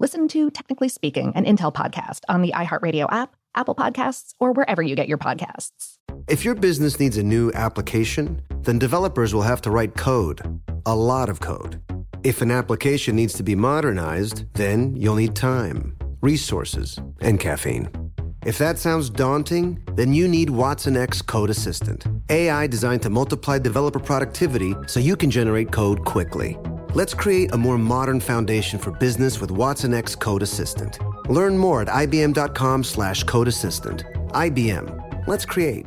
Listen to Technically Speaking, an Intel podcast on the iHeartRadio app, Apple Podcasts, or wherever you get your podcasts. If your business needs a new application, then developers will have to write code, a lot of code. If an application needs to be modernized, then you'll need time, resources, and caffeine. If that sounds daunting, then you need Watson X Code Assistant, AI designed to multiply developer productivity so you can generate code quickly. Let's create a more modern foundation for business with Watson X Code Assistant. Learn more at ibm.com slash code assistant. IBM. Let's create.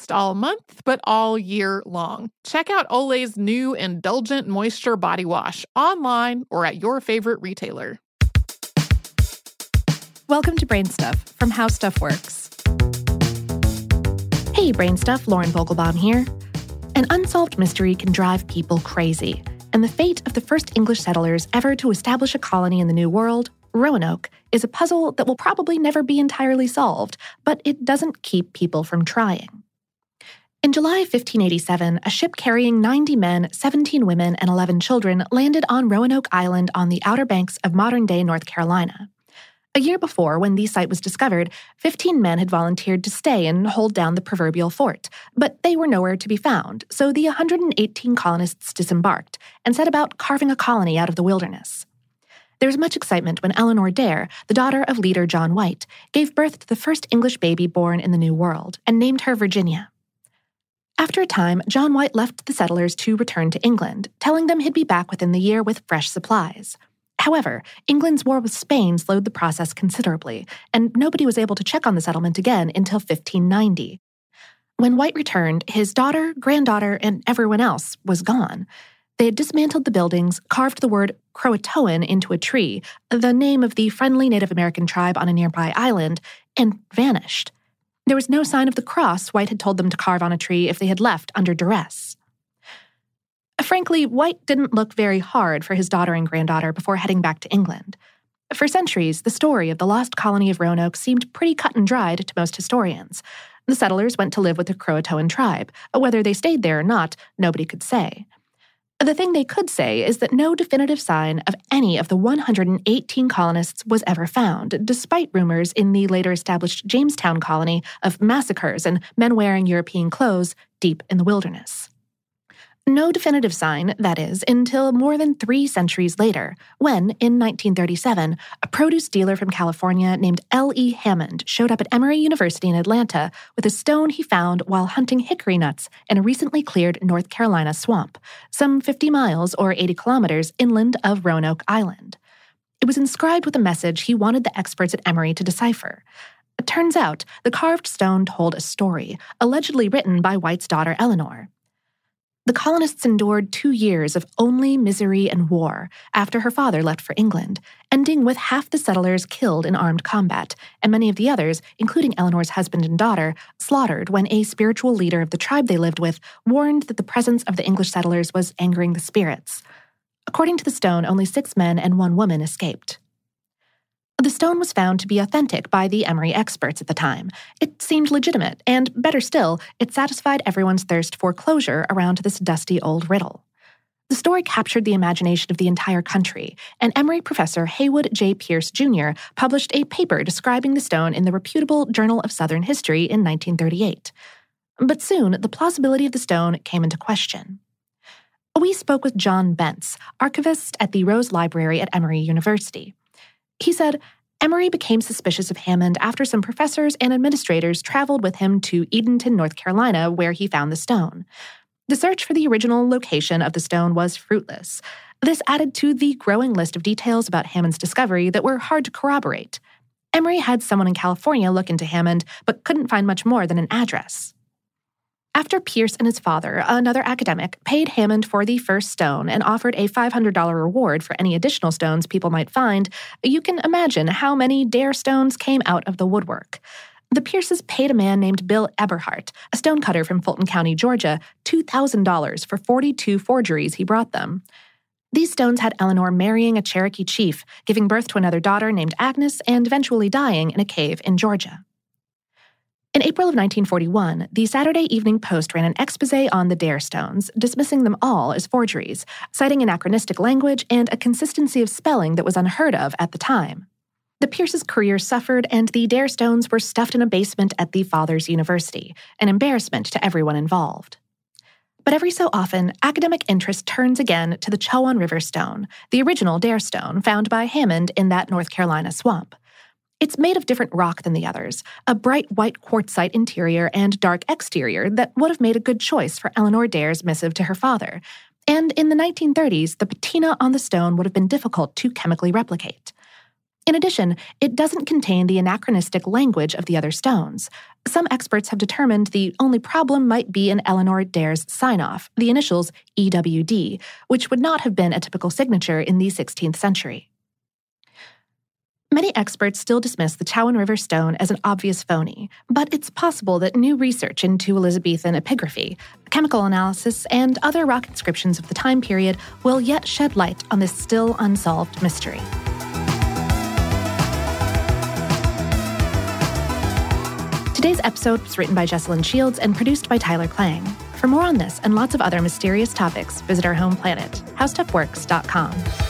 just all month, but all year long. Check out Olay's new Indulgent Moisture Body Wash online or at your favorite retailer. Welcome to Brain Stuff from How Stuff Works. Hey, Brain Stuff, Lauren Vogelbaum here. An unsolved mystery can drive people crazy, and the fate of the first English settlers ever to establish a colony in the New World Roanoke is a puzzle that will probably never be entirely solved, but it doesn't keep people from trying. In July 1587, a ship carrying 90 men, 17 women, and 11 children landed on Roanoke Island on the Outer Banks of modern day North Carolina. A year before, when the site was discovered, 15 men had volunteered to stay and hold down the proverbial fort, but they were nowhere to be found, so the 118 colonists disembarked and set about carving a colony out of the wilderness. There was much excitement when Eleanor Dare, the daughter of leader John White, gave birth to the first English baby born in the New World and named her Virginia. After a time, John White left the settlers to return to England, telling them he'd be back within the year with fresh supplies. However, England's war with Spain slowed the process considerably, and nobody was able to check on the settlement again until 1590. When White returned, his daughter, granddaughter, and everyone else was gone. They had dismantled the buildings, carved the word Croatoan into a tree, the name of the friendly Native American tribe on a nearby island, and vanished. There was no sign of the cross White had told them to carve on a tree if they had left under duress. Frankly, White didn't look very hard for his daughter and granddaughter before heading back to England. For centuries, the story of the lost colony of Roanoke seemed pretty cut and dried to most historians. The settlers went to live with the Croatoan tribe. Whether they stayed there or not, nobody could say. The thing they could say is that no definitive sign of any of the 118 colonists was ever found, despite rumors in the later established Jamestown colony of massacres and men wearing European clothes deep in the wilderness. No definitive sign, that is, until more than three centuries later, when, in 1937, a produce dealer from California named L.E. Hammond showed up at Emory University in Atlanta with a stone he found while hunting hickory nuts in a recently cleared North Carolina swamp, some 50 miles or 80 kilometers inland of Roanoke Island. It was inscribed with a message he wanted the experts at Emory to decipher. It turns out the carved stone told a story, allegedly written by White's daughter Eleanor. The colonists endured two years of only misery and war after her father left for England, ending with half the settlers killed in armed combat, and many of the others, including Eleanor's husband and daughter, slaughtered when a spiritual leader of the tribe they lived with warned that the presence of the English settlers was angering the spirits. According to the stone, only six men and one woman escaped. The stone was found to be authentic by the Emory experts at the time. It seemed legitimate, and better still, it satisfied everyone's thirst for closure around this dusty old riddle. The story captured the imagination of the entire country, and Emory professor Haywood J. Pearce Jr. published a paper describing the stone in the reputable Journal of Southern History in 1938. But soon, the plausibility of the stone came into question. We spoke with John Bentz, archivist at the Rose Library at Emory University. He said, Emory became suspicious of Hammond after some professors and administrators traveled with him to Edenton, North Carolina, where he found the stone. The search for the original location of the stone was fruitless. This added to the growing list of details about Hammond's discovery that were hard to corroborate. Emory had someone in California look into Hammond, but couldn't find much more than an address. After Pearce and his father, another academic, paid Hammond for the first stone and offered a $500 reward for any additional stones people might find, you can imagine how many Dare stones came out of the woodwork. The Pearces paid a man named Bill Eberhart, a stonecutter from Fulton County, Georgia, $2,000 for 42 forgeries he brought them. These stones had Eleanor marrying a Cherokee chief, giving birth to another daughter named Agnes, and eventually dying in a cave in Georgia. In April of 1941, the Saturday Evening Post ran an expose on the Dare Stones, dismissing them all as forgeries, citing anachronistic language and a consistency of spelling that was unheard of at the time. The Pearce's career suffered, and the Dare Stones were stuffed in a basement at the father's university, an embarrassment to everyone involved. But every so often, academic interest turns again to the Chowan River Stone, the original Dare Stone found by Hammond in that North Carolina swamp. It's made of different rock than the others, a bright white quartzite interior and dark exterior that would have made a good choice for Eleanor Dare's missive to her father. And in the 1930s, the patina on the stone would have been difficult to chemically replicate. In addition, it doesn't contain the anachronistic language of the other stones. Some experts have determined the only problem might be in Eleanor Dare's sign off, the initials EWD, which would not have been a typical signature in the 16th century. Many experts still dismiss the Chowan River stone as an obvious phony, but it's possible that new research into Elizabethan epigraphy, chemical analysis, and other rock inscriptions of the time period will yet shed light on this still unsolved mystery. Today's episode was written by Jessalyn Shields and produced by Tyler Klang. For more on this and lots of other mysterious topics, visit our home planet, howstuffworks.com.